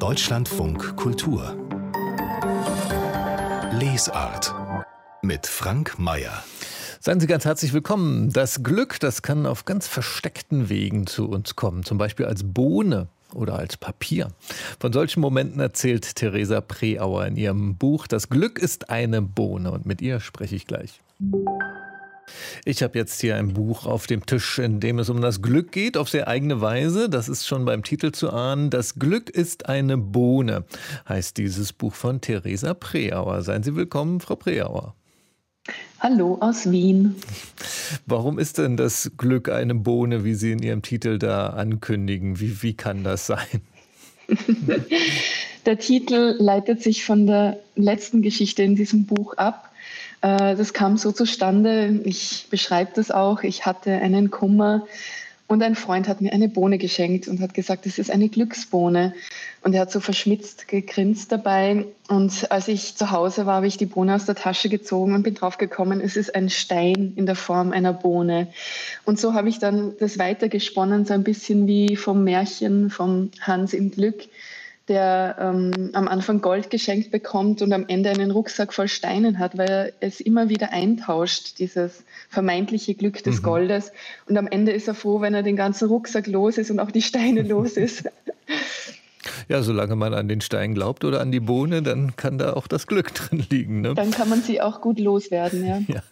Deutschlandfunk Kultur Lesart mit Frank Mayer. Seien Sie ganz herzlich willkommen. Das Glück, das kann auf ganz versteckten Wegen zu uns kommen, zum Beispiel als Bohne oder als Papier. Von solchen Momenten erzählt Theresa Preauer in ihrem Buch Das Glück ist eine Bohne und mit ihr spreche ich gleich. Ich habe jetzt hier ein Buch auf dem Tisch, in dem es um das Glück geht, auf sehr eigene Weise. Das ist schon beim Titel zu ahnen. Das Glück ist eine Bohne, heißt dieses Buch von Theresa Preauer. Seien Sie willkommen, Frau Preauer. Hallo aus Wien. Warum ist denn das Glück eine Bohne, wie Sie in Ihrem Titel da ankündigen? Wie, wie kann das sein? der Titel leitet sich von der letzten Geschichte in diesem Buch ab. Äh, das kam so zustande, ich beschreibe das auch, ich hatte einen Kummer und ein Freund hat mir eine Bohne geschenkt und hat gesagt, das ist eine Glücksbohne. Und er hat so verschmitzt gegrinst dabei. Und als ich zu Hause war, habe ich die Bohne aus der Tasche gezogen und bin drauf gekommen, es ist ein Stein in der Form einer Bohne. Und so habe ich dann das weitergesponnen, so ein bisschen wie vom Märchen vom Hans im Glück der ähm, am Anfang Gold geschenkt bekommt und am Ende einen Rucksack voll Steinen hat, weil er es immer wieder eintauscht, dieses vermeintliche Glück des mhm. Goldes. Und am Ende ist er froh, wenn er den ganzen Rucksack los ist und auch die Steine los ist. Ja, solange man an den Stein glaubt oder an die Bohne, dann kann da auch das Glück drin liegen. Ne? Dann kann man sie auch gut loswerden, ja. ja.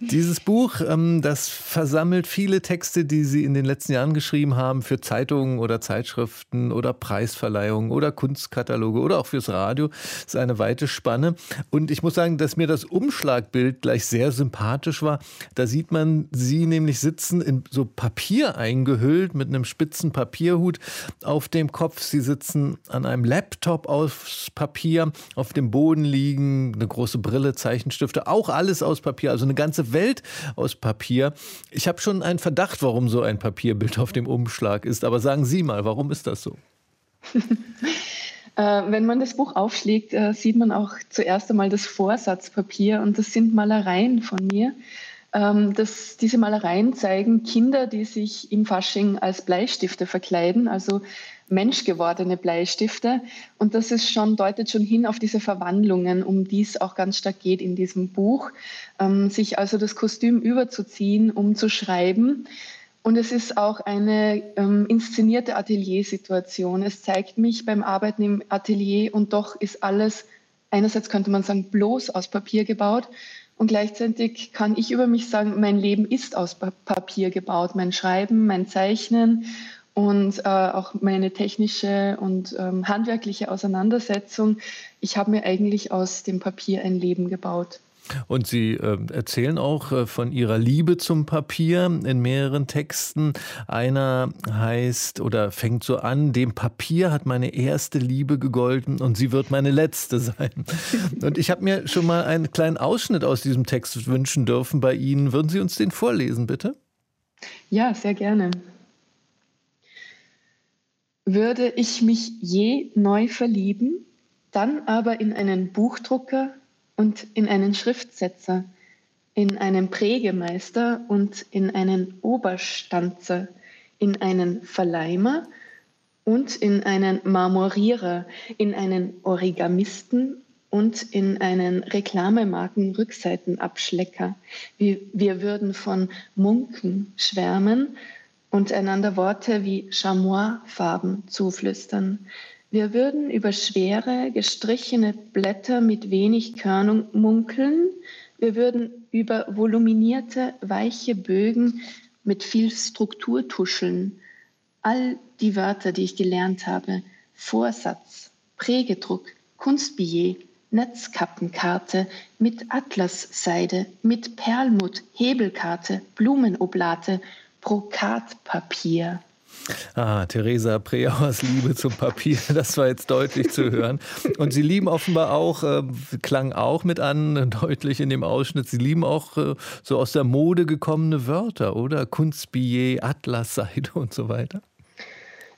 Dieses Buch, ähm, das versammelt viele Texte, die Sie in den letzten Jahren geschrieben haben für Zeitungen oder Zeitschriften oder Preisverleihungen oder Kunstkataloge oder auch fürs Radio. Das ist eine weite Spanne. Und ich muss sagen, dass mir das Umschlagbild gleich sehr sympathisch war. Da sieht man Sie nämlich sitzen in so Papier eingehüllt mit einem spitzen Papierhut auf dem Kopf. Sie sitzen an einem Laptop aus Papier, auf dem Boden liegen, eine große Brille, Zeichenstifte, auch alles aus Papier, also eine ganze Welt aus Papier. Ich habe schon einen Verdacht, warum so ein Papierbild auf dem Umschlag ist, aber sagen Sie mal, warum ist das so? Äh, wenn man das Buch aufschlägt, äh, sieht man auch zuerst einmal das Vorsatzpapier und das sind Malereien von mir. Ähm, das, diese Malereien zeigen Kinder, die sich im Fasching als Bleistifte verkleiden, also menschgewordene Bleistifte. Und das ist schon, deutet schon hin auf diese Verwandlungen, um die es auch ganz stark geht in diesem Buch. Ähm, sich also das Kostüm überzuziehen, um zu schreiben. Und es ist auch eine ähm, inszenierte Ateliersituation. Es zeigt mich beim Arbeiten im Atelier und doch ist alles, einerseits könnte man sagen, bloß aus Papier gebaut. Und gleichzeitig kann ich über mich sagen, mein Leben ist aus Papier gebaut. Mein Schreiben, mein Zeichnen und äh, auch meine technische und ähm, handwerkliche Auseinandersetzung. Ich habe mir eigentlich aus dem Papier ein Leben gebaut. Und Sie äh, erzählen auch äh, von Ihrer Liebe zum Papier in mehreren Texten. Einer heißt oder fängt so an, dem Papier hat meine erste Liebe gegolten und sie wird meine letzte sein. Und ich habe mir schon mal einen kleinen Ausschnitt aus diesem Text wünschen dürfen bei Ihnen. Würden Sie uns den vorlesen, bitte? Ja, sehr gerne. Würde ich mich je neu verlieben, dann aber in einen Buchdrucker und in einen Schriftsetzer, in einen Prägemeister und in einen Oberstanzer, in einen Verleimer und in einen Marmorierer, in einen Origamisten und in einen Reklamemarken-Rückseitenabschlecker. Wir, wir würden von Munken schwärmen und einander Worte wie Chamois-Farben zuflüstern. Wir würden über schwere, gestrichene Blätter mit wenig Körnung munkeln. Wir würden über voluminierte, weiche Bögen mit viel Struktur tuscheln. All die Wörter, die ich gelernt habe, Vorsatz, Prägedruck, Kunstbillet, Netzkappenkarte, mit Atlasseide, mit Perlmutt, Hebelkarte, Blumenoblate, Brokatpapier. Ah, Theresa Preauers Liebe zum Papier, das war jetzt deutlich zu hören. Und Sie lieben offenbar auch, äh, klang auch mit an, deutlich in dem Ausschnitt, Sie lieben auch äh, so aus der Mode gekommene Wörter, oder? Kunstbillet, Atlasseide und so weiter.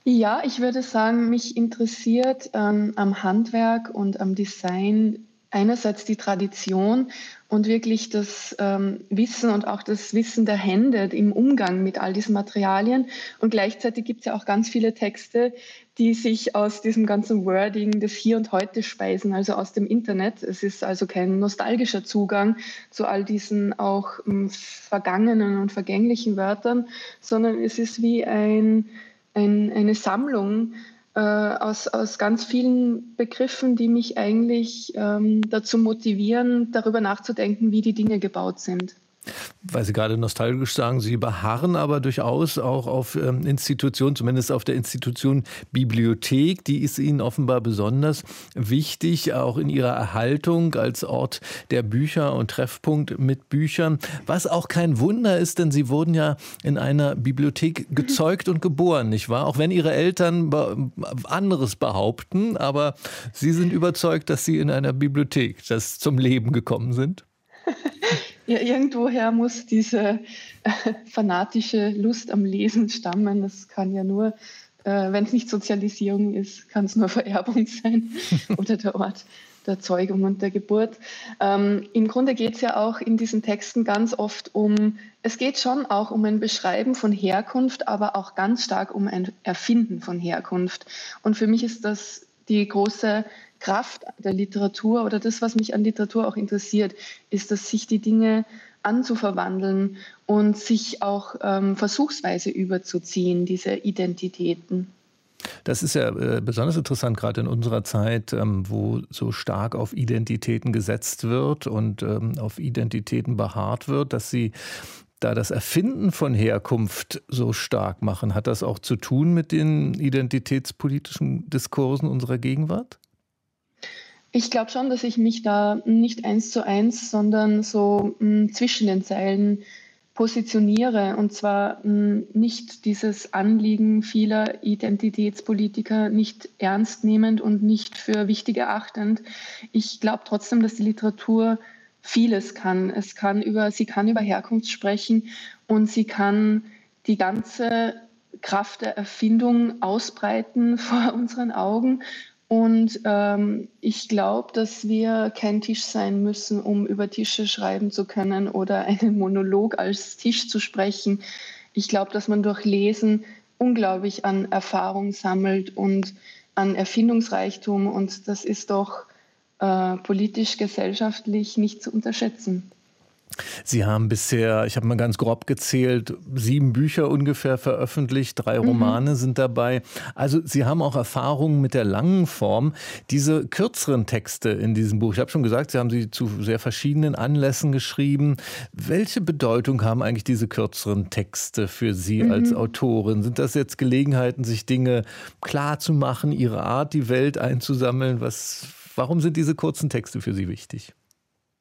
Ja, ich würde sagen, mich interessiert ähm, am Handwerk und am Design einerseits die Tradition und wirklich das ähm, Wissen und auch das Wissen der Hände im Umgang mit all diesen Materialien. Und gleichzeitig gibt es ja auch ganz viele Texte, die sich aus diesem ganzen Wording des Hier und Heute speisen, also aus dem Internet. Es ist also kein nostalgischer Zugang zu all diesen auch um, hm, vergangenen und vergänglichen Wörtern, sondern es ist wie ein, ein, eine Sammlung äh, aus, aus ganz vielen Begriffen, die mich eigentlich ähm, dazu motivieren, darüber nachzudenken, wie die Dinge gebaut sind weil Sie gerade nostalgisch sagen, Sie beharren aber durchaus auch auf ähm, Institutionen, zumindest auf der Institution Bibliothek. Die ist Ihnen offenbar besonders wichtig, auch in ihrer Erhaltung als Ort der Bücher und Treffpunkt mit Büchern. Was auch kein Wunder ist, denn Sie wurden ja in einer Bibliothek gezeugt und geboren, nicht wahr? Auch wenn Ihre Eltern anderes behaupten, aber Sie sind überzeugt, dass Sie in einer Bibliothek das zum Leben gekommen sind. Ja, irgendwoher muss diese äh, fanatische Lust am Lesen stammen. Das kann ja nur, äh, wenn es nicht Sozialisierung ist, kann es nur Vererbung sein oder der Ort der Zeugung und der Geburt. Ähm, Im Grunde geht es ja auch in diesen Texten ganz oft um, es geht schon auch um ein Beschreiben von Herkunft, aber auch ganz stark um ein Erfinden von Herkunft. Und für mich ist das die große Kraft der Literatur oder das, was mich an Literatur auch interessiert, ist, dass sich die Dinge anzuverwandeln und sich auch ähm, versuchsweise überzuziehen, diese Identitäten. Das ist ja äh, besonders interessant, gerade in unserer Zeit, ähm, wo so stark auf Identitäten gesetzt wird und ähm, auf Identitäten beharrt wird, dass sie da das Erfinden von Herkunft so stark machen. Hat das auch zu tun mit den identitätspolitischen Diskursen unserer Gegenwart? Ich glaube schon, dass ich mich da nicht eins zu eins, sondern so mh, hm, zwischen den Zeilen positioniere. Und zwar mh, hm, nicht dieses Anliegen vieler Identitätspolitiker nicht ernst nehmend und nicht für wichtig erachtend. Ich glaube trotzdem, dass die Literatur vieles kann. Es kann über, sie kann über Herkunft sprechen und sie kann die ganze Kraft der Erfindung ausbreiten vor unseren Augen und ähm, ich glaube, dass wir kein Tisch sein müssen, um über Tische schreiben zu können oder einen Monolog als Tisch zu sprechen. Ich glaube, dass man durch Lesen unglaublich an Erfahrung sammelt und an Erfindungsreichtum. Und das ist doch äh, politisch, gesellschaftlich nicht zu unterschätzen. Sie haben bisher, ich habe mal ganz grob gezählt, sieben Bücher ungefähr veröffentlicht, drei mhm. Romane mhm. sind dabei. Also Sie haben auch Erfahrungen mit der langen Form. Diese kürzeren Texte in diesem Buch, ich habe schon gesagt, Sie haben sie zu sehr verschiedenen Anlässen geschrieben. Welche Bedeutung haben eigentlich diese kürzeren Texte für Sie mhm. als Autorin? Sind das jetzt Gelegenheiten, sich Dinge klar zu machen, Ihre Art, die Welt einzusammeln? Was, warum sind diese kurzen Texte für Sie wichtig?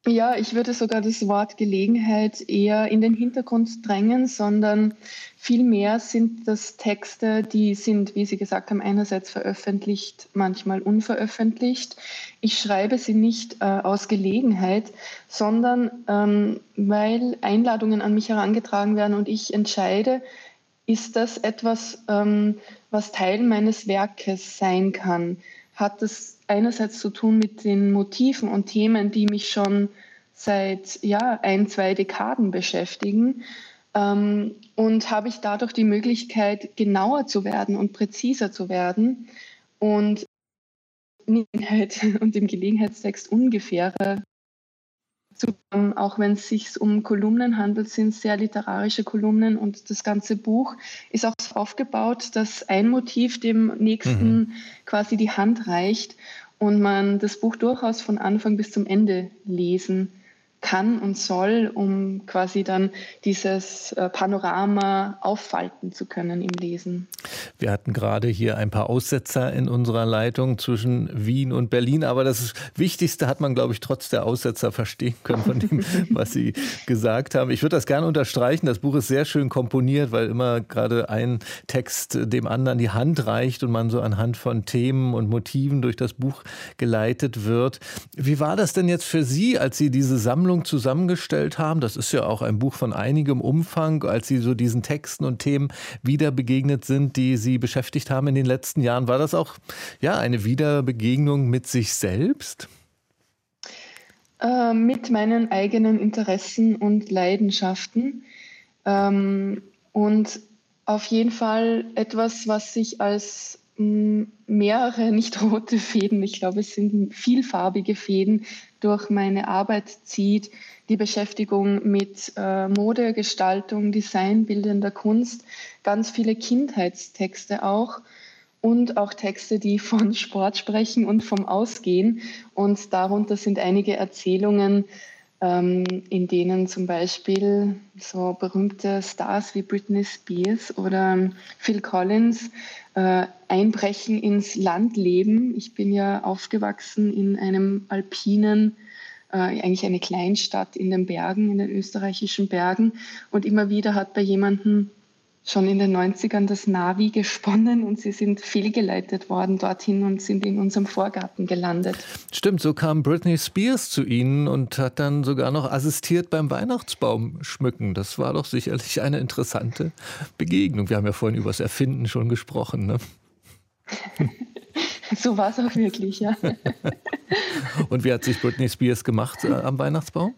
Ja, ich würde sogar das Wort Gelegenheit eher in den Hintergrund drängen, sondern vielmehr sind das Texte, die sind, wie Sie gesagt haben, einerseits veröffentlicht, manchmal unveröffentlicht. Ich schreibe sie nicht äh, aus Gelegenheit, sondern ähm, weil Einladungen an mich herangetragen werden und ich entscheide, ist das etwas, ähm, was Teil meines Werkes sein kann? Hat das einerseits zu tun mit den Motiven und Themen, die mich schon seit ja, ein, zwei Dekaden beschäftigen. Ähm, und habe ich dadurch die Möglichkeit, genauer zu werden und präziser zu werden und und im Gelegenheitstext ungefähre auch wenn es sich um Kolumnen handelt, sind sehr literarische Kolumnen und das ganze Buch ist auch so aufgebaut, dass ein Motiv dem nächsten mhm. quasi die Hand reicht und man das Buch durchaus von Anfang bis zum Ende lesen kann und soll, um quasi dann dieses äh, Panorama auffalten zu können im Lesen. Wir hatten gerade hier ein paar Aussetzer in unserer Leitung zwischen Wien und Berlin, aber das Wichtigste hat man, glaube ich, trotz der Aussetzer verstehen können von dem, was Sie gesagt haben. Ich würde das gerne unterstreichen. Das Buch ist sehr schön komponiert, weil immer gerade ein Text dem anderen die Hand reicht und man so anhand von Themen und Motiven durch das Buch geleitet wird. Wie war das denn jetzt für Sie, als Sie diese Sammlung Sammlung zusammengestellt haben. Das ist ja auch ein Buch von einigem Umfang, als Sie so diesen Texten und Themen wieder begegnet sind, die Sie beschäftigt haben in den letzten Jahren. War das auch ja, eine Wiederbegegnung mit sich selbst? Äh, mit meinen eigenen Interessen und Leidenschaften. Ähm, und auf jeden Fall etwas, was sich als mehrere, nicht rote Fäden, ich glaube, es sind vielfarbige Fäden durch meine Arbeit zieht. Die Beschäftigung mit äh, Mode, Gestaltung, Design, bildender Kunst, ganz viele Kindheitstexte auch und auch Texte, die von Sport sprechen und vom Ausgehen. Und darunter sind einige Erzählungen, in denen zum Beispiel so berühmte Stars wie Britney Spears oder Phil Collins äh, einbrechen ins Landleben. Ich bin ja aufgewachsen in einem alpinen, äh, eigentlich eine Kleinstadt in den Bergen, in den österreichischen Bergen. Und immer wieder hat bei jemandem schon in den 90ern das Navi gesponnen und sie sind fehlgeleitet worden dorthin und sind in unserem Vorgarten gelandet. Stimmt, so kam Britney Spears zu Ihnen und hat dann sogar noch assistiert beim Weihnachtsbaum schmücken. Das war doch sicherlich eine interessante Begegnung. Wir haben ja vorhin über das Erfinden schon gesprochen. Ne? so war es auch wirklich, ja. und wie hat sich Britney Spears gemacht äh, am Weihnachtsbaum?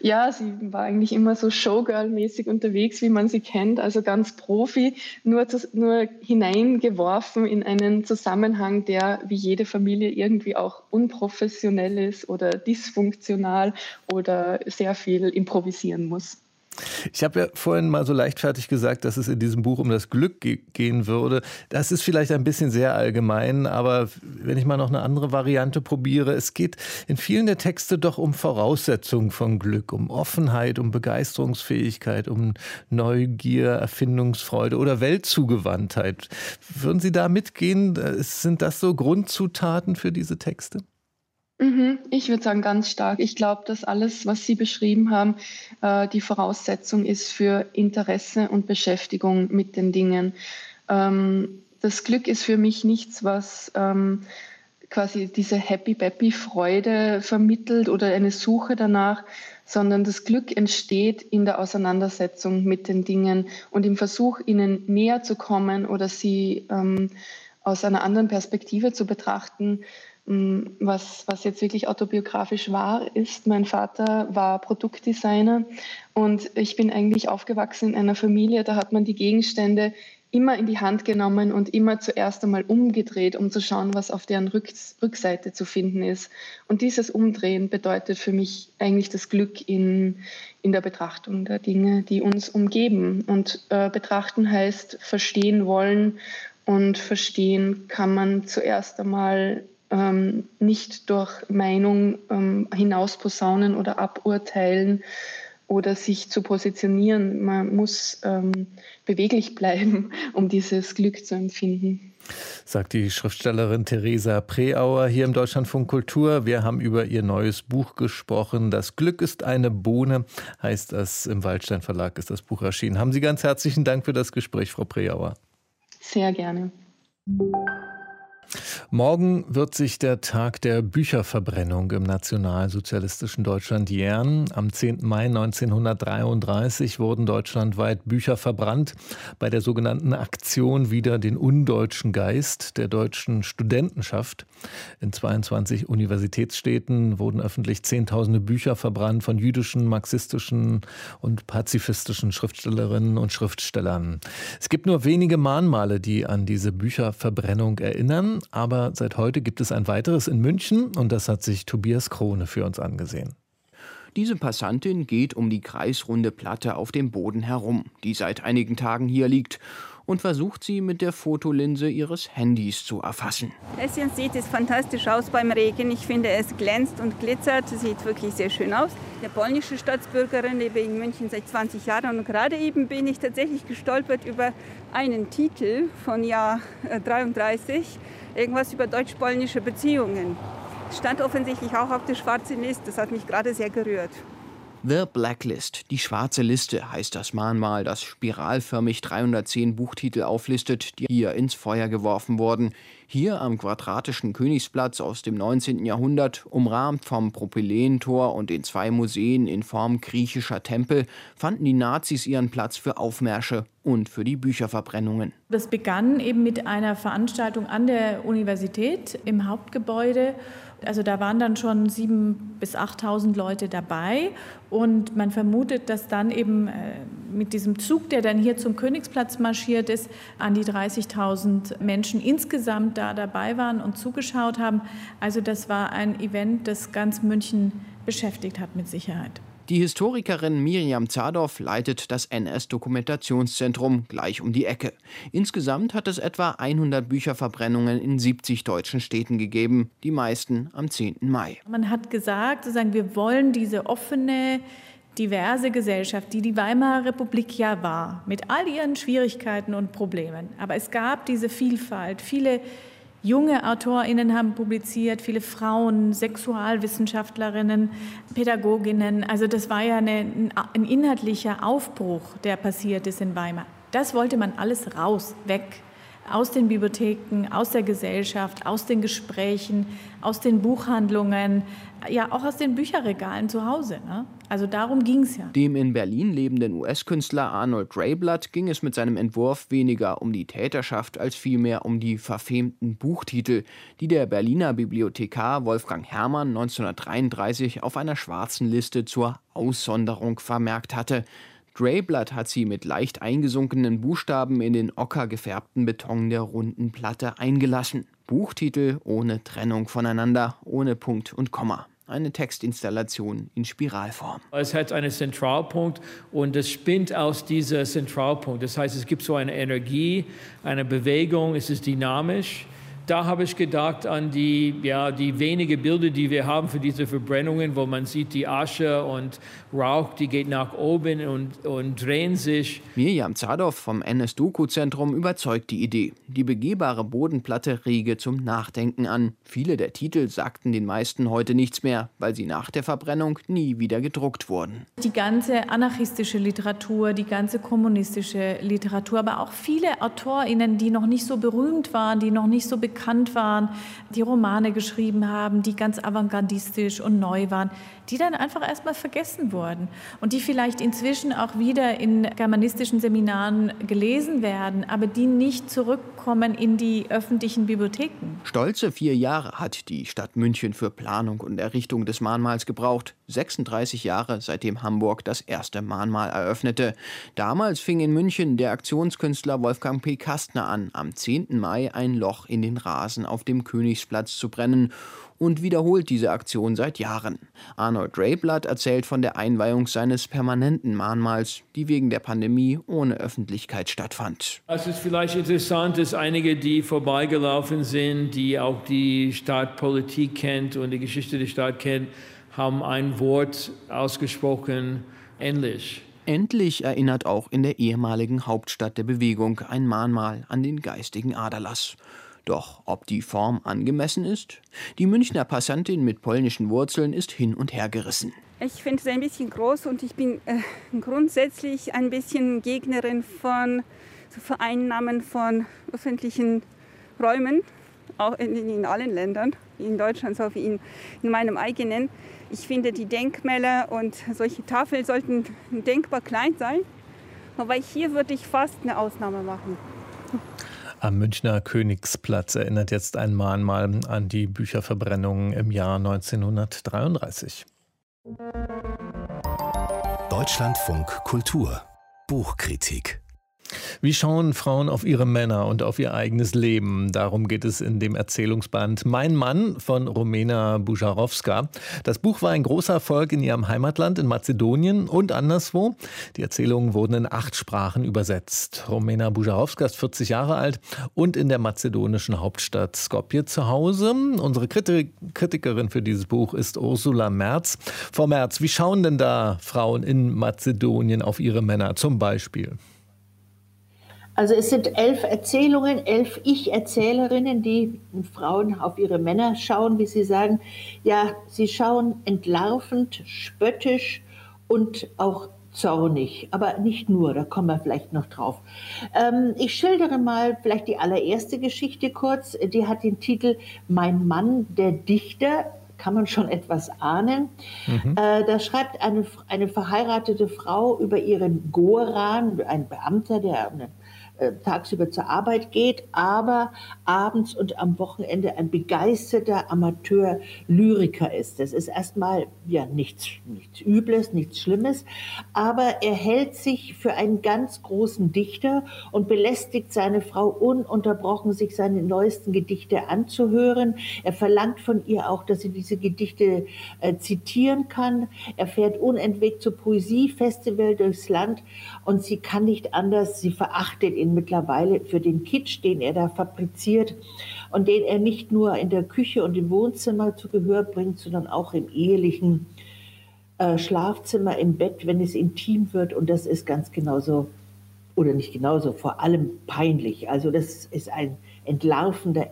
Ja, sie war eigentlich immer so Showgirl-mäßig unterwegs, wie man sie kennt, also ganz Profi, nur, zu, nur hineingeworfen in einen Zusammenhang, der wie jede Familie irgendwie auch unprofessionell ist oder dysfunktional oder sehr viel improvisieren muss. Ich habe ja vorhin mal so leichtfertig gesagt, dass es in diesem Buch um das Glück ge gehen würde. Das ist vielleicht ein bisschen sehr allgemein, aber wenn ich mal noch eine andere Variante probiere, es geht in vielen der Texte doch um Voraussetzungen von Glück, um Offenheit, um Begeisterungsfähigkeit, um Neugier, Erfindungsfreude oder Weltzugewandtheit. Würden Sie da mitgehen? Sind das so Grundzutaten für diese Texte? Mhm, ich würde sagen, ganz stark. Ich glaube, dass alles, was Sie beschrieben haben, äh, die Voraussetzung ist für Interesse und Beschäftigung mit den Dingen. Ähm, das Glück ist für mich nichts, was ähm, quasi diese Happy-Bappy-Freude vermittelt oder eine Suche danach, sondern das Glück entsteht in der Auseinandersetzung mit den Dingen und im Versuch, ihnen näher zu kommen oder sie ähm, aus einer anderen Perspektive zu betrachten was, was jetzt wirklich autobiografisch wahr ist. Mein Vater war Produktdesigner und ich bin eigentlich aufgewachsen in einer Familie, da hat man die Gegenstände immer in die Hand genommen und immer zuerst einmal umgedreht, um zu schauen, was auf deren Rück Rückseite zu finden ist. Und dieses Umdrehen bedeutet für mich eigentlich das Glück in, in der Betrachtung der Dinge, die uns umgeben. Und äh, betrachten heißt verstehen wollen. Und verstehen kann man zuerst einmal ähm, nicht durch Meinung ähm, hinausposaunen oder aburteilen oder sich zu positionieren. Man muss ähm, beweglich bleiben, um dieses Glück zu empfinden. Sagt die Schriftstellerin Theresa Preauer hier im Deutschlandfunk Kultur. Wir haben über ihr neues Buch gesprochen. Das Glück ist eine Bohne, heißt das. Im Waldstein Verlag ist das Buch erschienen. Haben Sie ganz herzlichen Dank für das Gespräch, Frau Preauer. Sehr gerne. Morgen wird sich der Tag der Bücherverbrennung im nationalsozialistischen Deutschland jähren. Am 10. Mai 1933 wurden deutschlandweit Bücher verbrannt bei der sogenannten Aktion Wieder den undeutschen Geist der deutschen Studentenschaft. In 22 Universitätsstädten wurden öffentlich Zehntausende Bücher verbrannt von jüdischen, marxistischen und pazifistischen Schriftstellerinnen und Schriftstellern. Es gibt nur wenige Mahnmale, die an diese Bücherverbrennung erinnern aber seit heute gibt es ein weiteres in München und das hat sich Tobias Krone für uns angesehen. Diese Passantin geht um die kreisrunde Platte auf dem Boden herum, die seit einigen Tagen hier liegt und versucht sie mit der Fotolinse ihres Handys zu erfassen. Es sieht es fantastisch aus beim Regen. Ich finde, es glänzt und glitzert. Sieht wirklich sehr schön aus. Der polnische Staatsbürgerin, lebe in München seit 20 Jahren und gerade eben bin ich tatsächlich gestolpert über einen Titel von Jahr 33, äh, irgendwas über deutsch-polnische Beziehungen. Stand offensichtlich auch auf der schwarzen Liste. Das hat mich gerade sehr gerührt. The Blacklist, die schwarze Liste, heißt das Mahnmal, das spiralförmig 310 Buchtitel auflistet, die hier ins Feuer geworfen wurden. Hier am quadratischen Königsplatz aus dem 19. Jahrhundert, umrahmt vom Propylentor und den zwei Museen in Form griechischer Tempel, fanden die Nazis ihren Platz für Aufmärsche und für die Bücherverbrennungen. Das begann eben mit einer Veranstaltung an der Universität im Hauptgebäude Also da waren dann schon 7.000 bis 8.000 Leute dabei und man vermutet, dass dann eben äh, mit diesem Zug, der dann hier zum Königsplatz marschiert ist, an die 30.000 Menschen insgesamt da dabei waren und zugeschaut haben. Also das war ein Event, das ganz München beschäftigt hat mit Sicherheit. Die Historikerin Miriam Zadorf leitet das NS-Dokumentationszentrum gleich um die Ecke. Insgesamt hat es etwa 100 Bücherverbrennungen in 70 deutschen Städten gegeben, die meisten am 10. Mai. Man hat gesagt, sozusagen, wir wollen diese offene, diverse Gesellschaft, die die Weimarer Republik ja war, mit all ihren Schwierigkeiten und Problemen. Aber es gab diese Vielfalt, viele Junge AutorInnen haben publiziert, viele Frauen, Sexualwissenschaftlerinnen, Pädagoginnen. Also das war ja eine, ein inhaltlicher Aufbruch, der passiert ist in Weimar. Das wollte man alles raus, weg aus den Bibliotheken, aus der Gesellschaft, aus den Gesprächen, aus den Buchhandlungen, ja auch aus den Bücherregalen zu Hause. Ne? Also darum ging es ja. Dem in Berlin lebenden US-Künstler Arnold Dreyblatt ging es mit seinem Entwurf weniger um die Täterschaft als vielmehr um die verfemten Buchtitel, die der Berliner Bibliothekar Wolfgang Herrmann 1933 auf einer schwarzen Liste zur Aussonderung vermerkt hatte. Dreyblatt hat sie mit leicht eingesunkenen Buchstaben in den ockergefärbten Beton der runden Platte eingelassen. Buchtitel ohne Trennung voneinander, ohne Punkt und Komma eine Textinstallation in Spiralform. Es hat einen Zentralpunkt und es spinnt aus diesem Zentralpunkt. Das heißt, es gibt so eine Energie, eine Bewegung, es ist dynamisch da habe ich gedacht an die, ja, die wenigen Bilder, die wir haben für diese Verbrennungen, wo man sieht die Asche und Rauch, die geht nach oben und, und drehen sich. Mirjam Zadov vom NS-Doku-Zentrum überzeugt die Idee. Die begehbare Bodenplatte rege zum Nachdenken an. Viele der Titel sagten den meisten heute nichts mehr, weil sie nach der Verbrennung nie wieder gedruckt wurden. Die ganze anarchistische Literatur, die ganze kommunistische Literatur, aber auch viele AutorInnen, die noch nicht so berühmt waren, die noch nicht so bekannt bekannt waren, die Romane geschrieben haben, die ganz avantgardistisch und neu waren, die dann einfach erstmal vergessen wurden und die vielleicht inzwischen auch wieder in germanistischen Seminaren gelesen werden, aber die nicht zurückkommen in die öffentlichen Bibliotheken. Stolze vier Jahre hat die Stadt München für Planung und Errichtung des Mahnmals gebraucht. 36 Jahre seitdem Hamburg das erste Mahnmal eröffnete. Damals fing in München der Aktionskünstler Wolfgang P. Kastner an, am 10. Mai ein Loch in den Rasen auf dem Königsplatz zu brennen und wiederholt diese Aktion seit Jahren. Arnold Drayblatt erzählt von der Einweihung seines permanenten Mahnmals, die wegen der Pandemie ohne Öffentlichkeit stattfand. Es ist vielleicht interessant, dass einige, die vorbeigelaufen sind, die auch die Stadtpolitik kennt und die Geschichte der Stadt kennt, haben ein Wort ausgesprochen, endlich. Endlich erinnert auch in der ehemaligen Hauptstadt der Bewegung ein Mahnmal an den geistigen Aderlass. Doch ob die Form angemessen ist? Die Münchner Passantin mit polnischen Wurzeln ist hin und her gerissen. Ich finde es ein bisschen groß und ich bin äh, grundsätzlich ein bisschen Gegnerin von so Vereinnahmen von öffentlichen Räumen, auch in, in, allen Ländern, in Deutschland so wie in, in meinem eigenen. Ich finde, die Denkmäler und solche Tafeln sollten denkbar klein sein. Aber hier würde ich fast eine Ausnahme machen. Am Münchner Königsplatz erinnert jetzt ein Mahnmal an die Bücherverbrennungen im Jahr 1933. Deutschlandfunk Kultur Buchkritik wie schauen Frauen auf ihre Männer und auf ihr eigenes Leben? Darum geht es in dem Erzählungsband Mein Mann von Romena Bujarowska. Das Buch war ein großer Erfolg in ihrem Heimatland in Mazedonien und anderswo. Die Erzählungen wurden in acht Sprachen übersetzt. Romena Bujarowska ist 40 Jahre alt und in der mazedonischen Hauptstadt Skopje zu Hause. Unsere Kritikerin für dieses Buch ist Ursula Merz. Frau Merz, wie schauen denn da Frauen in Mazedonien auf ihre Männer zum Beispiel? Also es sind elf Erzählungen, elf Ich-Erzählerinnen, die Frauen auf ihre Männer schauen, wie sie sagen. Ja, sie schauen entlarvend, spöttisch und auch zornig, aber nicht nur, da kommen wir vielleicht noch drauf. Ähm, ich schildere mal vielleicht die allererste Geschichte kurz. Die hat den Titel Mein Mann, der Dichter kann man schon etwas ahnen. Mhm. Äh, da schreibt eine, eine verheiratete Frau über ihren Goran, ein Beamter, der eine äh, tagsüber zur Arbeit geht, aber abends und am Wochenende ein begeisterter Amateur-Lyriker ist. Das ist erstmal ja nichts, nichts Übles, nichts Schlimmes, aber er hält sich für einen ganz großen Dichter und belästigt seine Frau ununterbrochen, sich seine neuesten Gedichte anzuhören. Er verlangt von ihr auch, dass sie diese Gedichte äh, zitieren kann. Er fährt unentwegt zur Poesiefestival durchs Land und sie kann nicht anders. Sie verachtet ihn mittlerweile für den Kitsch, den er da fabriziert und den er nicht nur in der Küche und im Wohnzimmer zu Gehör bringt, sondern auch im ehelichen äh, Schlafzimmer, im Bett, wenn es intim wird. Und das ist ganz genauso, oder nicht genauso, vor allem peinlich. Also das ist ein entlarvender,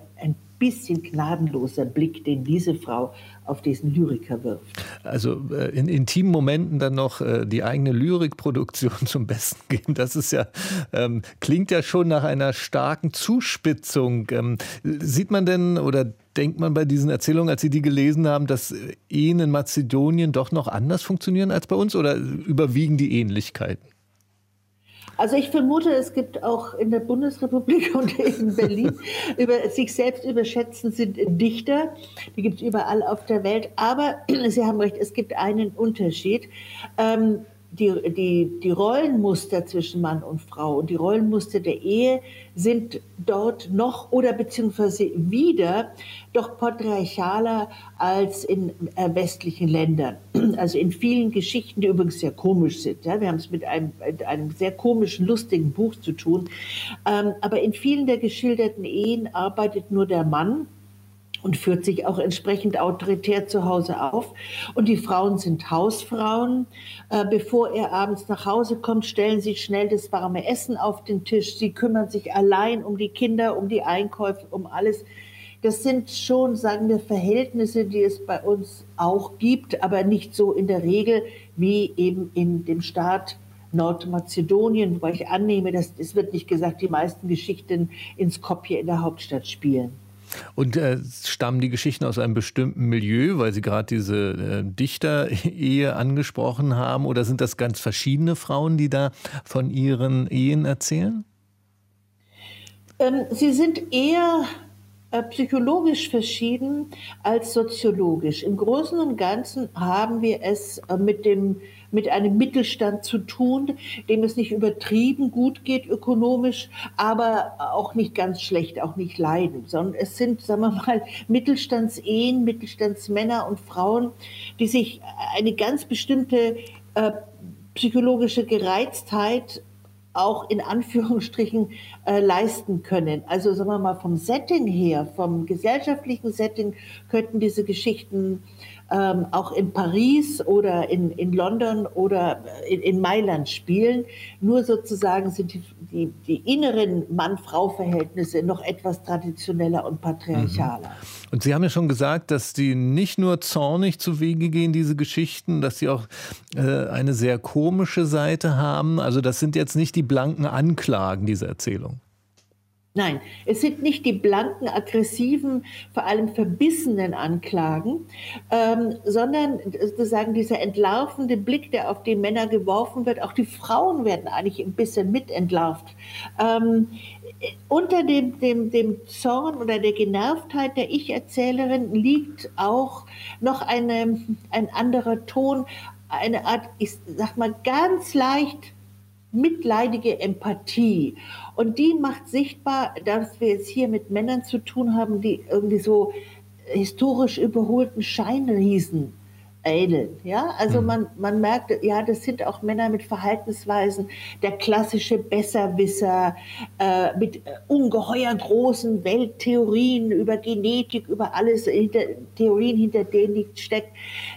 bisschen gnadenloser Blick, den diese Frau auf diesen Lyriker wirft. Also äh, in intimen Momenten dann noch äh, die eigene Lyrikproduktion zum Besten geben, das ist ja, ähm, klingt ja schon nach einer starken Zuspitzung. Ähm, sieht man denn oder denkt man bei diesen Erzählungen, als Sie die gelesen haben, dass Ehen in Mazedonien doch noch anders funktionieren als bei uns oder überwiegen die Ähnlichkeiten? Also ich vermute, es gibt auch in der Bundesrepublik und in Berlin über sich selbst überschätzen sind Dichter. Die gibt es überall auf der Welt. Aber Sie haben recht, es gibt einen Unterschied. Ähm, die, die, die Rollenmuster zwischen Mann und Frau und die Rollenmuster der Ehe sind dort noch oder beziehungsweise wieder doch patriarchaler als in äh, westlichen Ländern. Also in vielen Geschichten, die übrigens sehr komisch sind. Ja, wir haben es mit einem, mit einem sehr komischen, lustigen Buch zu tun. Ähm, aber in vielen der geschilderten Ehen arbeitet nur der Mann und führt sich auch entsprechend autoritär zu Hause auf. Und die Frauen sind Hausfrauen. Äh, bevor er abends nach Hause kommt, stellen sie schnell das warme Essen auf den Tisch. Sie kümmern sich allein um die Kinder, um die Einkäufe, um alles. Das sind schon, sagen wir, Verhältnisse, die es bei uns auch gibt, aber nicht so in der Regel wie eben in dem Staat Nordmazedonien, wobei ich annehme, dass es wird nicht gesagt, die meisten Geschichten in Skopje in der Hauptstadt spielen. Und äh, stammen die Geschichten aus einem bestimmten Milieu, weil Sie gerade diese äh, Dichter-Ehe angesprochen haben? Oder sind das ganz verschiedene Frauen, die da von ihren Ehen erzählen? Ähm, sie sind eher äh, psychologisch verschieden als soziologisch. Im Großen und Ganzen haben wir es äh, mit dem mit einem Mittelstand zu tun, dem es nicht übertrieben gut geht ökonomisch, aber auch nicht ganz schlecht, auch nicht leiden, sondern es sind, sagen wir mal, Mittelstandsehen, Mittelstandsmänner und Frauen, die sich eine ganz bestimmte äh, psychologische Gereiztheit auch in Anführungsstrichen äh, leisten können. Also sagen wir mal vom Setting her, vom gesellschaftlichen Setting könnten diese Geschichten ähm, auch in Paris oder in, in London oder in, in Mailand spielen. Nur sozusagen sind die, die, die inneren Mann-Frau-Verhältnisse noch etwas traditioneller und patriarchaler. Mhm. Und Sie haben ja schon gesagt, dass die nicht nur zornig zu Wege gehen, diese Geschichten, dass sie auch äh, eine sehr komische Seite haben. Also das sind jetzt nicht die blanken Anklagen dieser Erzählung. Nein, es sind nicht die blanken, aggressiven, vor allem verbissenen Anklagen, ähm, sondern sozusagen dieser entlarvende Blick, der auf die Männer geworfen wird. Auch die Frauen werden eigentlich ein bisschen mitentlarvt. Ähm, unter dem, dem, dem Zorn oder der Genervtheit der Ich-Erzählerin liegt auch noch eine, ein anderer Ton, eine Art, ich sag mal, ganz leicht mitleidige Empathie. Und die macht sichtbar, dass wir es hier mit Männern zu tun haben, die irgendwie so historisch überholten Scheinriesen ähneln. Ja, also mhm. man, man merkt, ja, das sind auch Männer mit Verhaltensweisen, der klassische Besserwisser, äh, mit ungeheuer großen Welttheorien über Genetik, über alles, hinter, Theorien, hinter denen nicht steckt.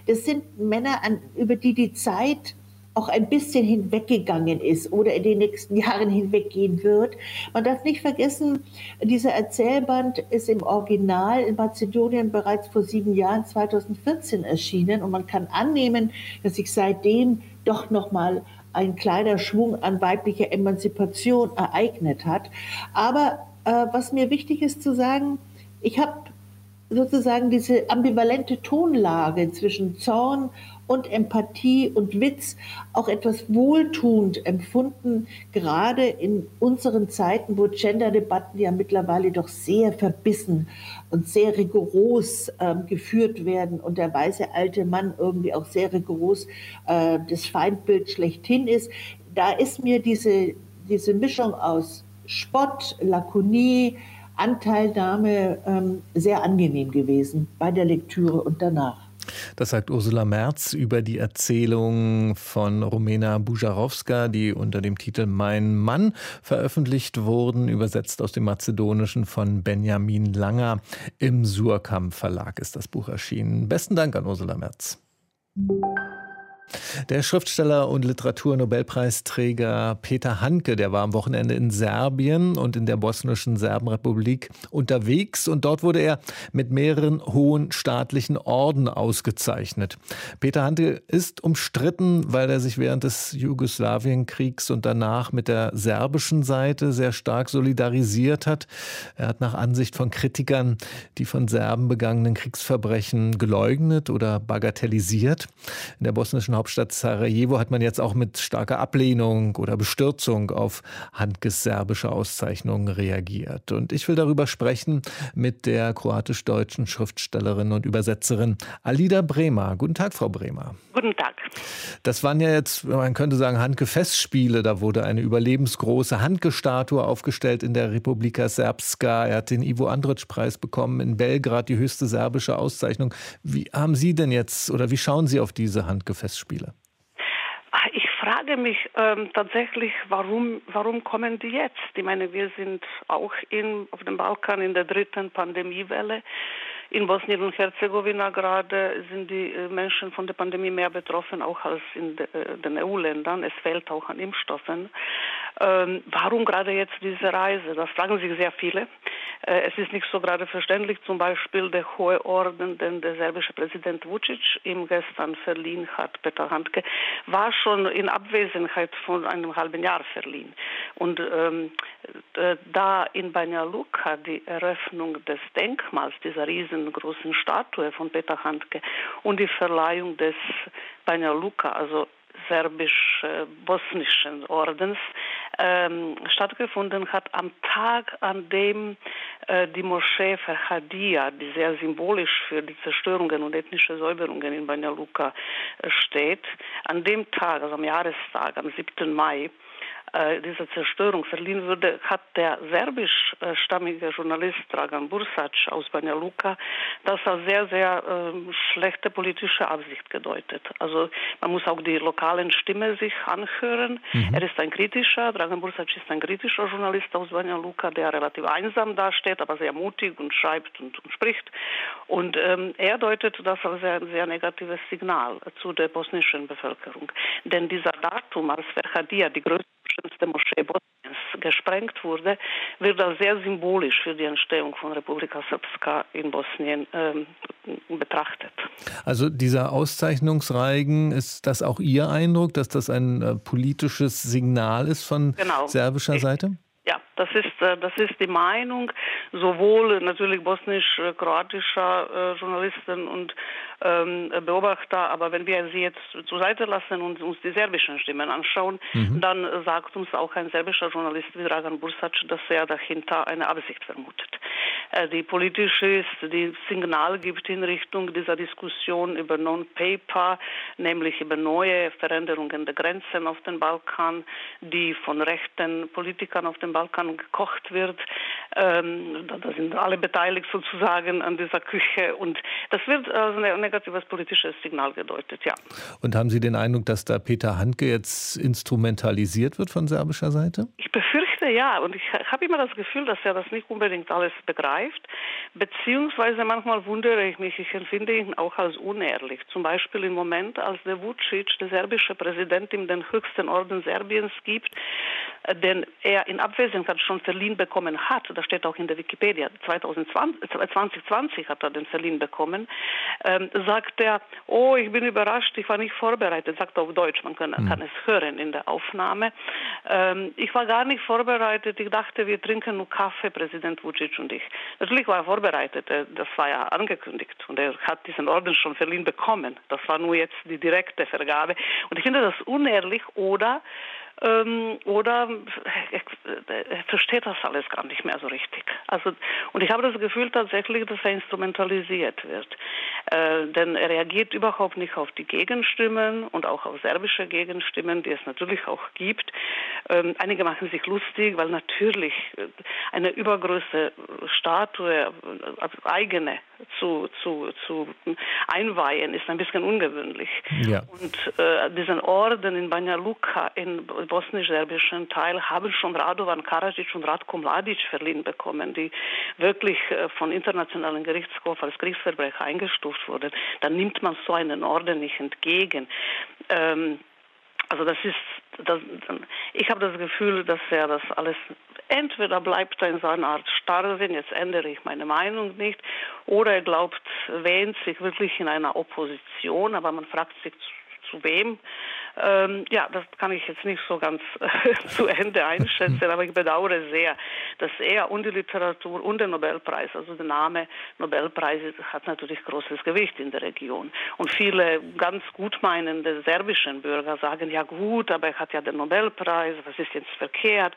Das sind Männer, an, über die die Zeit auch ein bisschen hinweggegangen ist oder in den nächsten Jahren hinweggehen wird. Man darf nicht vergessen, dieser Erzählband ist im Original in Mazedonien bereits vor sieben Jahren, 2014, erschienen und man kann annehmen, dass sich seitdem doch noch mal ein kleiner Schwung an weiblicher Emanzipation ereignet hat. Aber äh, was mir wichtig ist zu sagen, ich habe sozusagen diese ambivalente Tonlage zwischen Zorn Empathie und Witz auch etwas wohltuend empfunden, gerade in unseren Zeiten, wo Gender-Debatten ja mittlerweile doch sehr verbissen und sehr rigoros äh, geführt werden und der weiße alte Mann irgendwie auch sehr rigoros äh, das Feindbild schlechthin ist. Da ist mir diese, diese Mischung aus Spott, Lakonie, Anteilnahme ähm, sehr angenehm gewesen bei der Lektüre und danach. Das sagt Ursula Merz über die Erzählung von Romena Bujarowska, die unter dem Titel Mein Mann veröffentlicht wurden, übersetzt aus dem Mazedonischen von Benjamin Langer. Im Surkamp Verlag ist das Buch erschienen. Besten Dank an Ursula Merz. Der Schriftsteller und Literaturnobelpreisträger Peter Handke, der war am Wochenende in Serbien und in der bosnischen Serbenrepublik unterwegs und dort wurde er mit mehreren hohen staatlichen Orden ausgezeichnet. Peter Handke ist umstritten, weil er sich während des Jugoslawienkriegs und danach mit der serbischen Seite sehr stark solidarisiert hat. Er hat nach Ansicht von Kritikern die von Serben begangenen Kriegsverbrechen geleugnet oder bagatellisiert. In der bosnischen Hauptstadt Sarajevo hat man jetzt auch mit starker Ablehnung oder Bestürzung auf Handkes serbische Auszeichnungen reagiert. Und ich will darüber sprechen mit der kroatisch-deutschen Schriftstellerin und Übersetzerin Alida Bremer. Guten Tag, Frau Bremer. Guten Tag. Das waren ja jetzt, man könnte sagen, Handke-Festspiele. Da wurde eine überlebensgroße Handke-Statue aufgestellt in der Republika Srpska. Er hat den Ivo Andrić-Preis bekommen in Belgrad, die höchste serbische Auszeichnung. Wie haben Sie denn jetzt oder wie schauen Sie auf diese Handke-Festspiele? Spiele? Ich frage mich ähm, tatsächlich, warum, warum kommen die jetzt? Ich meine, wir sind auch in, auf dem Balkan in der dritten Pandemiewelle. In Bosnien und Herzegowina gerade sind die äh, Menschen von der Pandemie mehr betroffen, auch als in äh, den EU-Ländern. Es fehlt auch an Impfstoffen. Ähm, warum gerade jetzt diese Reise? Das fragen sich sehr viele. Äh, es ist nicht so gerade verständlich, zum Beispiel der hohe Orden, den der serbische Präsident Vucic ihm gestern verliehen hat, Peter Handke, war schon in Abwesenheit von einem halben Jahr verliehen. Und ähm, da in Banja Luka die Eröffnung des Denkmals, dieser riesengroßen Statue von Peter Handke und die Verleihung des Banja Luka, also serbisch-bosnischen Ordens ähm, stattgefunden hat, am Tag, an dem äh, die Moschee Ferhadia, die sehr symbolisch für die Zerstörungen und ethnische Säuberungen in Banja Luka äh, steht, an dem Tag, also am Jahrestag, am 7. Mai, äh, dieser Zerstörung verliehen würde, hat der serbischstammige Journalist Dragan Bursac aus Banja Luka das als sehr, sehr äh, schlechte politische Absicht gedeutet. Also man muss auch die lokalen Stimmen sich anhören. Mhm. Er ist ein kritischer, Dragan Bursac ist ein kritischer Journalist aus Banja Luka, der relativ einsam dasteht, aber sehr mutig und schreibt und, und spricht. Und ähm, er deutet das als sehr, sehr negatives Signal zu der bosnischen Bevölkerung. Denn dieser Datum als Verhadia, die größte schönste Moschee Bosniens gesprengt wurde, wird als sehr symbolisch für die Entstehung von Republika Srpska in Bosnien ähm, betrachtet. Also dieser Auszeichnungsreigen, ist das auch Ihr Eindruck, dass das ein äh, politisches Signal ist von genau. serbischer Seite? Ja, das ist, äh, das ist die Meinung sowohl natürlich bosnisch-kroatischer äh, Journalisten und ähm, Beobachter, aber wenn wir sie jetzt zur Seite lassen und uns die serbischen Stimmen anschauen, mhm. dann sagt uns auch ein serbischer Journalist wie Dragan Bursac, dass er dahinter eine Absicht vermutet. Äh, die politisch ist, die Signal gibt in Richtung dieser Diskussion über Non-Paper, nämlich über neue Veränderungen der Grenzen auf dem Balkan, die von rechten Politikern auf dem Balkan gekocht wird. Ähm, da sind alle beteiligt sozusagen an dieser Küche und das wird als ein negatives politisches Signal gedeutet, ja. Und haben Sie den Eindruck, dass da Peter Handke jetzt instrumentalisiert wird von serbischer Seite? Ich befürchte ja und ich habe immer das Gefühl, dass er das nicht unbedingt alles begreift, beziehungsweise manchmal wundere ich mich, ich empfinde ihn auch als unehrlich. Zum Beispiel im Moment, als der Vucic, der serbische Präsident, ihm den höchsten Orden Serbiens gibt, äh, den er in Abwesenheit schon verliehen bekommen hat, das steht auch in der Wikipedia, 2020, 2020 hat er den verliehen bekommen, ähm, sagt er, oh, ich bin überrascht, ich war nicht vorbereitet, sagt er auf Deutsch, man kann, mhm. kann es hören in der Aufnahme. Ähm, ich war gar nicht vorbereitet, vorbereitet. Ich dachte, wir trinken nur Kaffee, Präsident Vucic und ich. Natürlich war er vorbereitet, das war ja angekündigt und er hat diesen Orden schon verliehen bekommen. Das war nur jetzt die direkte Vergabe. Und ich finde das unehrlich oder ähm, oder er versteht das alles gar nicht mehr so richtig. Also, und ich habe das Gefühl tatsächlich, dass er instrumentalisiert wird. Äh, denn er reagiert überhaupt nicht auf die Gegenstimmen und auch auf serbische Gegenstimmen, die es natürlich auch gibt. Ähm, einige machen sich lustig, weil natürlich äh, eine übergroße Statue, äh, also eigene, zu, zu, zu einweihen, ist ein bisschen ungewöhnlich. Ja. Und äh, diesen Orden in Banja Luka, in bosnisch-serbischen Teil, haben schon Radovan Karadzic und Ratko Mladic verliehen bekommen, die wirklich äh, von internationalen Gerichtshof als Kriegsverbrecher eingestuft wurden. Dann nimmt man so einen Orden nicht entgegen. Ähm, also das ist, das, ich habe das Gefühl, dass er das alles entweder bleibt er in seiner Art Starrsinn, jetzt ändere ich meine Meinung nicht, oder er glaubt, wähnt sich wirklich in einer Opposition, aber man fragt sich zu wem. Ähm, ja, das kann ich jetzt nicht so ganz äh, zu Ende einschätzen, aber ich bedauere sehr, dass er und die Literatur und der Nobelpreis, also der Name Nobelpreis hat natürlich großes Gewicht in der Region. Und viele ganz gutmeinende serbischen Bürger sagen, ja gut, aber er hat ja den Nobelpreis, was ist jetzt verkehrt?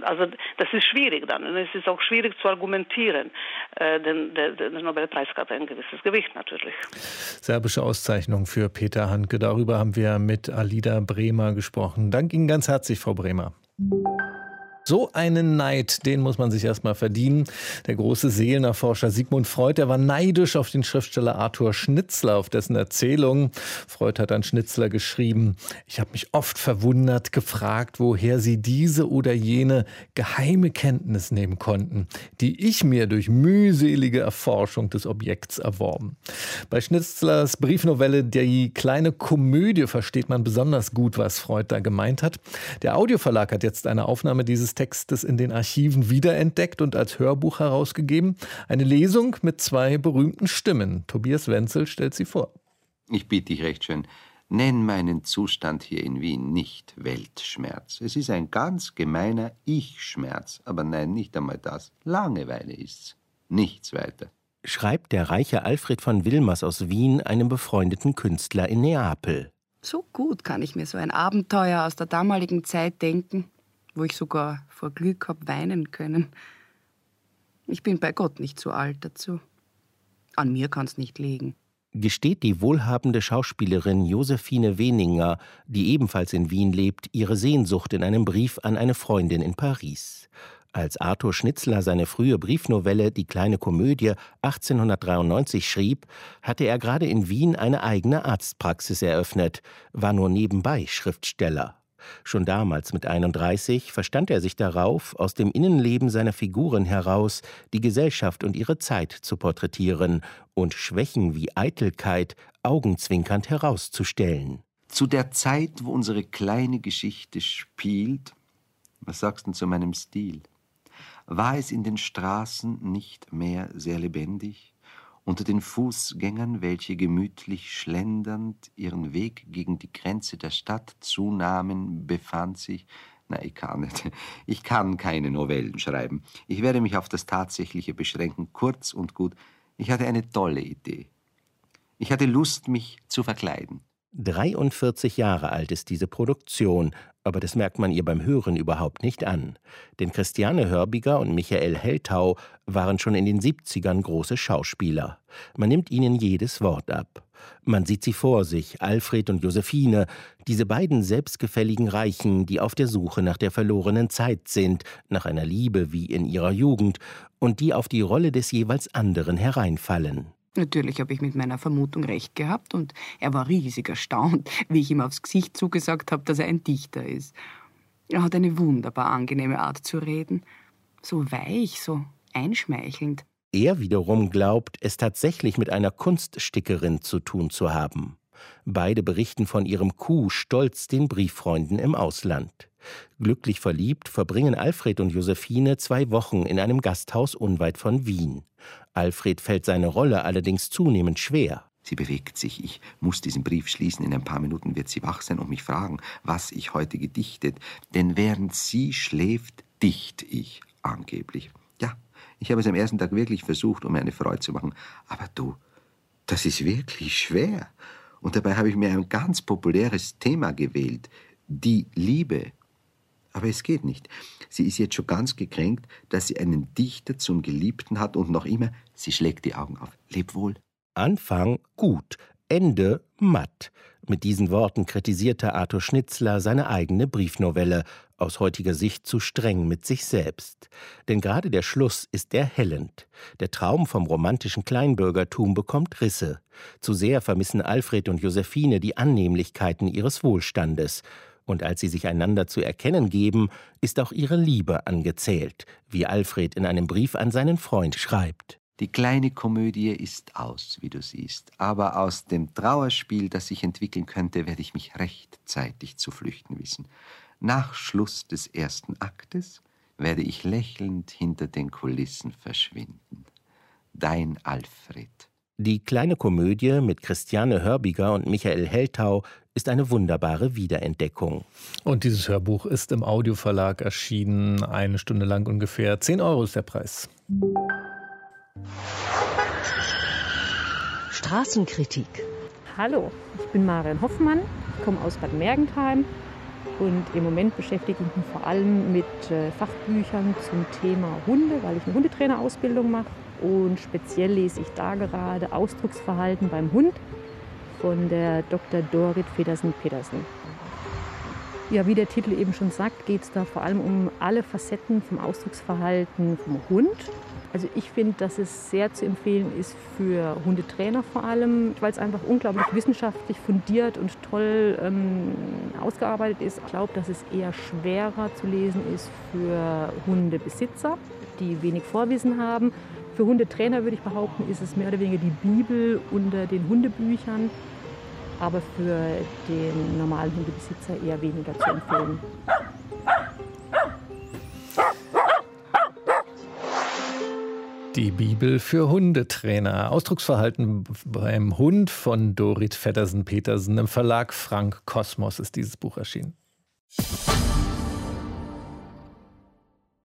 Also das ist schwierig dann und es ist auch schwierig zu argumentieren, äh, denn der, der Nobelpreis hat ein gewisses Gewicht natürlich. Serbische Auszeichnung für Peter Handke, darüber haben wir mit Alida Bremer gesprochen. Danke Ihnen ganz herzlich, Frau Bremer. So einen Neid, den muss man sich erstmal verdienen. Der große Seelenerforscher Sigmund Freud, der war neidisch auf den Schriftsteller Arthur Schnitzler, auf dessen Erzählungen. Freud hat an Schnitzler geschrieben, ich habe mich oft verwundert, gefragt, woher sie diese oder jene geheime Kenntnis nehmen konnten, die ich mir durch mühselige Erforschung des Objekts erworben. Bei Schnitzlers Briefnovelle Die kleine Komödie versteht man besonders gut, was Freud da gemeint hat. Der Audioverlag hat jetzt eine Aufnahme dieses Textes in den Archiven wiederentdeckt und als Hörbuch herausgegeben. Eine Lesung mit zwei berühmten Stimmen. Tobias Wenzel stellt sie vor. Ich bitte dich recht schön, nenn meinen Zustand hier in Wien nicht Weltschmerz. Es ist ein ganz gemeiner Ich-Schmerz. Aber nein, nicht einmal das. Langeweile ist's. Nichts weiter. Schreibt der reiche Alfred von Wilmers aus Wien einem befreundeten Künstler in Neapel. So gut kann ich mir so ein Abenteuer aus der damaligen Zeit denken wo ich sogar vor Glück hab weinen können. Ich bin bei Gott nicht zu alt dazu. An mir kann's nicht liegen. Gesteht die wohlhabende Schauspielerin Josephine Weninger, die ebenfalls in Wien lebt, ihre Sehnsucht in einem Brief an eine Freundin in Paris. Als Arthur Schnitzler seine frühe Briefnovelle Die kleine Komödie 1893 schrieb, hatte er gerade in Wien eine eigene Arztpraxis eröffnet, war nur nebenbei Schriftsteller. Schon damals mit 31 verstand er sich darauf, aus dem Innenleben seiner Figuren heraus die Gesellschaft und ihre Zeit zu porträtieren und Schwächen wie Eitelkeit augenzwinkernd herauszustellen. Zu der Zeit, wo unsere kleine Geschichte spielt, was sagst du zu meinem Stil? War es in den Straßen nicht mehr sehr lebendig? Unter den Fußgängern, welche gemütlich schlendernd ihren Weg gegen die Grenze der Stadt zunahmen, befand sich na, ich kann nicht. Ich kann keine Novellen schreiben. Ich werde mich auf das Tatsächliche beschränken. Kurz und gut, ich hatte eine tolle Idee. Ich hatte Lust, mich zu verkleiden. 43 Jahre alt ist diese Produktion, aber das merkt man ihr beim Hören überhaupt nicht an. Denn Christiane Hörbiger und Michael Helltau waren schon in den 70ern große Schauspieler. Man nimmt ihnen jedes Wort ab. Man sieht sie vor sich, Alfred und Josephine, diese beiden selbstgefälligen Reichen, die auf der Suche nach der verlorenen Zeit sind, nach einer Liebe wie in ihrer Jugend, und die auf die Rolle des jeweils anderen hereinfallen. Natürlich habe ich mit meiner Vermutung recht gehabt und er war riesig erstaunt, wie ich ihm aufs Gesicht zugesagt habe, dass er ein Dichter ist. Er hat eine wunderbar angenehme Art zu reden, so weich, so einschmeichelnd. Er wiederum glaubt, es tatsächlich mit einer Kunststickerin zu tun zu haben. Beide berichten von ihrem Coup stolz den Brieffreunden im Ausland. Glücklich verliebt verbringen Alfred und Josephine zwei Wochen in einem Gasthaus unweit von Wien. Alfred fällt seine Rolle allerdings zunehmend schwer. Sie bewegt sich. Ich muss diesen Brief schließen. In ein paar Minuten wird sie wach sein und mich fragen, was ich heute gedichtet. Denn während sie schläft, dicht ich angeblich. Ja, ich habe es am ersten Tag wirklich versucht, um mir eine Freude zu machen. Aber du, das ist wirklich schwer. Und dabei habe ich mir ein ganz populäres Thema gewählt. Die Liebe. Aber es geht nicht. Sie ist jetzt schon ganz gekränkt, dass sie einen Dichter zum Geliebten hat und noch immer, sie schlägt die Augen auf. Leb wohl. Anfang gut, Ende matt. Mit diesen Worten kritisierte Arthur Schnitzler seine eigene Briefnovelle, aus heutiger Sicht zu streng mit sich selbst. Denn gerade der Schluss ist erhellend. Der Traum vom romantischen Kleinbürgertum bekommt Risse. Zu sehr vermissen Alfred und Josephine die Annehmlichkeiten ihres Wohlstandes. Und als sie sich einander zu erkennen geben, ist auch ihre Liebe angezählt, wie Alfred in einem Brief an seinen Freund schreibt. Die kleine Komödie ist aus, wie du siehst, aber aus dem Trauerspiel, das sich entwickeln könnte, werde ich mich rechtzeitig zu flüchten wissen. Nach Schluss des ersten Aktes werde ich lächelnd hinter den Kulissen verschwinden. Dein Alfred. Die kleine Komödie mit Christiane Hörbiger und Michael Heltau ist eine wunderbare Wiederentdeckung. Und dieses Hörbuch ist im Audioverlag erschienen, eine Stunde lang ungefähr. 10 Euro ist der Preis. Straßenkritik. Hallo, ich bin Marion Hoffmann, ich komme aus Bad Mergentheim und im Moment beschäftige ich mich vor allem mit äh, Fachbüchern zum Thema Hunde, weil ich eine Hundetrainerausbildung mache. Und speziell lese ich da gerade Ausdrucksverhalten beim Hund von der Dr. Dorit Federsen-Petersen. Ja, wie der Titel eben schon sagt, geht es da vor allem um alle Facetten vom Ausdrucksverhalten vom Hund also ich finde, dass es sehr zu empfehlen ist für Hundetrainer vor allem, weil es einfach unglaublich wissenschaftlich fundiert und toll ähm, ausgearbeitet ist. Ich glaube, dass es eher schwerer zu lesen ist für Hundebesitzer, die wenig Vorwissen haben. Für Hundetrainer würde ich behaupten, ist es mehr oder weniger die Bibel unter den Hundebüchern, aber für den normalen Hundebesitzer eher weniger zu empfehlen. Die Bibel für Hundetrainer. Ausdrucksverhalten beim Hund von Dorit Feddersen-Petersen. Im Verlag Frank Kosmos ist dieses Buch erschienen.